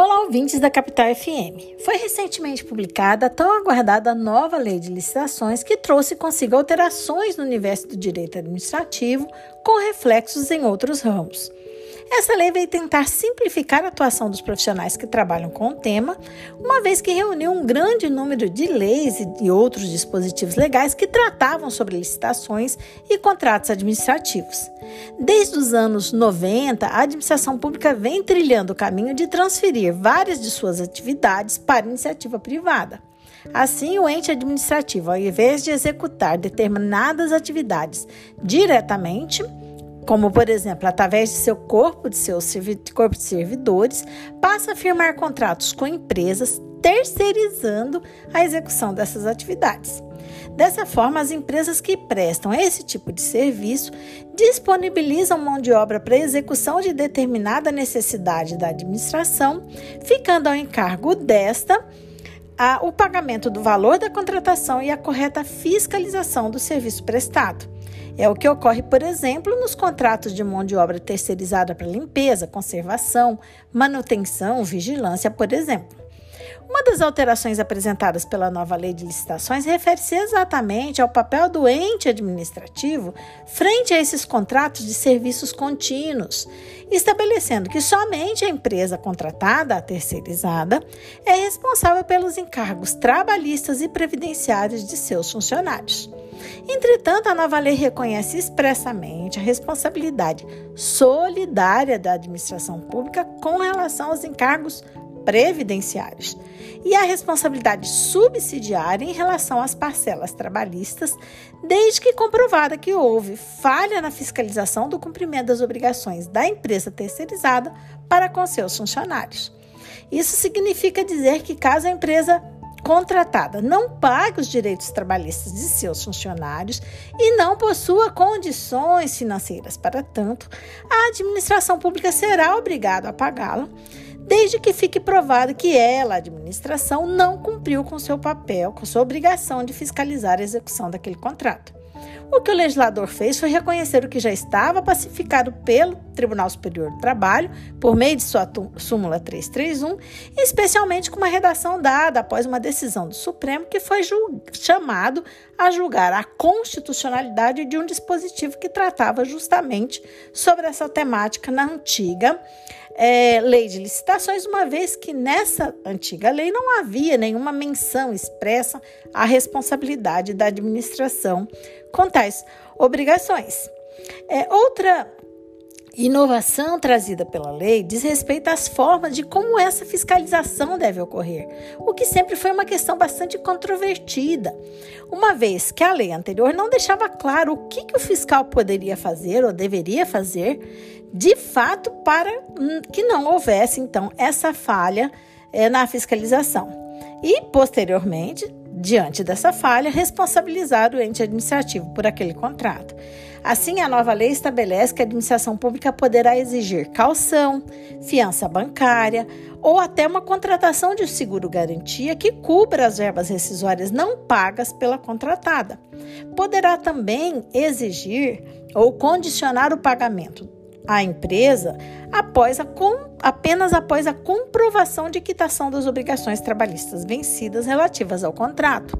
Olá, ouvintes da Capital FM. Foi recentemente publicada a tão aguardada nova lei de licitações que trouxe consigo alterações no universo do direito administrativo com reflexos em outros ramos. Essa lei veio tentar simplificar a atuação dos profissionais que trabalham com o tema, uma vez que reuniu um grande número de leis e outros dispositivos legais que tratavam sobre licitações e contratos administrativos. Desde os anos 90, a administração pública vem trilhando o caminho de transferir várias de suas atividades para iniciativa privada. Assim, o ente administrativo, ao invés de executar determinadas atividades diretamente, como por exemplo, através de seu corpo de seus corpo de servidores, passa a firmar contratos com empresas, terceirizando a execução dessas atividades. Dessa forma, as empresas que prestam esse tipo de serviço disponibilizam mão de obra para execução de determinada necessidade da administração, ficando ao encargo desta a, o pagamento do valor da contratação e a correta fiscalização do serviço prestado. É o que ocorre, por exemplo, nos contratos de mão de obra terceirizada para limpeza, conservação, manutenção, vigilância, por exemplo. Uma das alterações apresentadas pela nova lei de licitações refere-se exatamente ao papel do ente administrativo frente a esses contratos de serviços contínuos, estabelecendo que somente a empresa contratada, a terceirizada, é responsável pelos encargos trabalhistas e previdenciários de seus funcionários. Entretanto, a nova lei reconhece expressamente a responsabilidade solidária da administração pública com relação aos encargos previdenciários e a responsabilidade subsidiária em relação às parcelas trabalhistas, desde que comprovada que houve falha na fiscalização do cumprimento das obrigações da empresa terceirizada para com seus funcionários. Isso significa dizer que caso a empresa contratada não pague os direitos trabalhistas de seus funcionários e não possua condições financeiras para tanto, a administração pública será obrigada a pagá-la, desde que fique provado que ela, a administração, não cumpriu com seu papel, com sua obrigação de fiscalizar a execução daquele contrato. O que o legislador fez foi reconhecer o que já estava pacificado pelo Tribunal Superior do Trabalho, por meio de sua súmula 331, especialmente com uma redação dada após uma decisão do Supremo que foi chamado a julgar a constitucionalidade de um dispositivo que tratava justamente sobre essa temática na antiga é, lei de licitações, uma vez que nessa antiga lei não havia nenhuma menção expressa à responsabilidade da administração com tais obrigações. É, outra inovação trazida pela lei diz respeito às formas de como essa fiscalização deve ocorrer, o que sempre foi uma questão bastante controvertida, uma vez que a lei anterior não deixava claro o que, que o fiscal poderia fazer ou deveria fazer de fato para que não houvesse então essa falha é, na fiscalização. E posteriormente, diante dessa falha, responsabilizar o ente administrativo por aquele contrato. Assim, a nova lei estabelece que a administração pública poderá exigir calção, fiança bancária ou até uma contratação de seguro-garantia que cubra as verbas rescisórias não pagas pela contratada. Poderá também exigir ou condicionar o pagamento à empresa após a com, apenas após a comprovação de quitação das obrigações trabalhistas vencidas relativas ao contrato.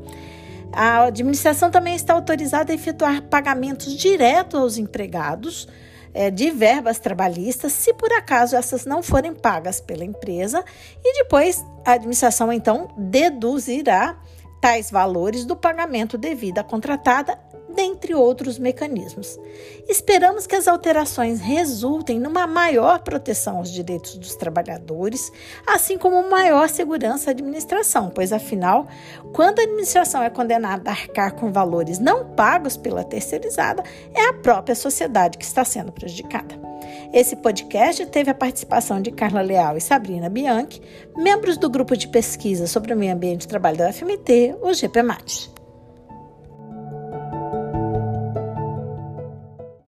A administração também está autorizada a efetuar pagamentos diretos aos empregados é, de verbas trabalhistas, se por acaso essas não forem pagas pela empresa, e depois a administração então deduzirá tais valores do pagamento devido à contratada dentre outros mecanismos. Esperamos que as alterações resultem numa maior proteção aos direitos dos trabalhadores, assim como maior segurança à administração, pois afinal, quando a administração é condenada a arcar com valores não pagos pela terceirizada, é a própria sociedade que está sendo prejudicada. Esse podcast teve a participação de Carla Leal e Sabrina Bianchi, membros do grupo de pesquisa sobre o meio ambiente e trabalho da UFMT, o GPMAT.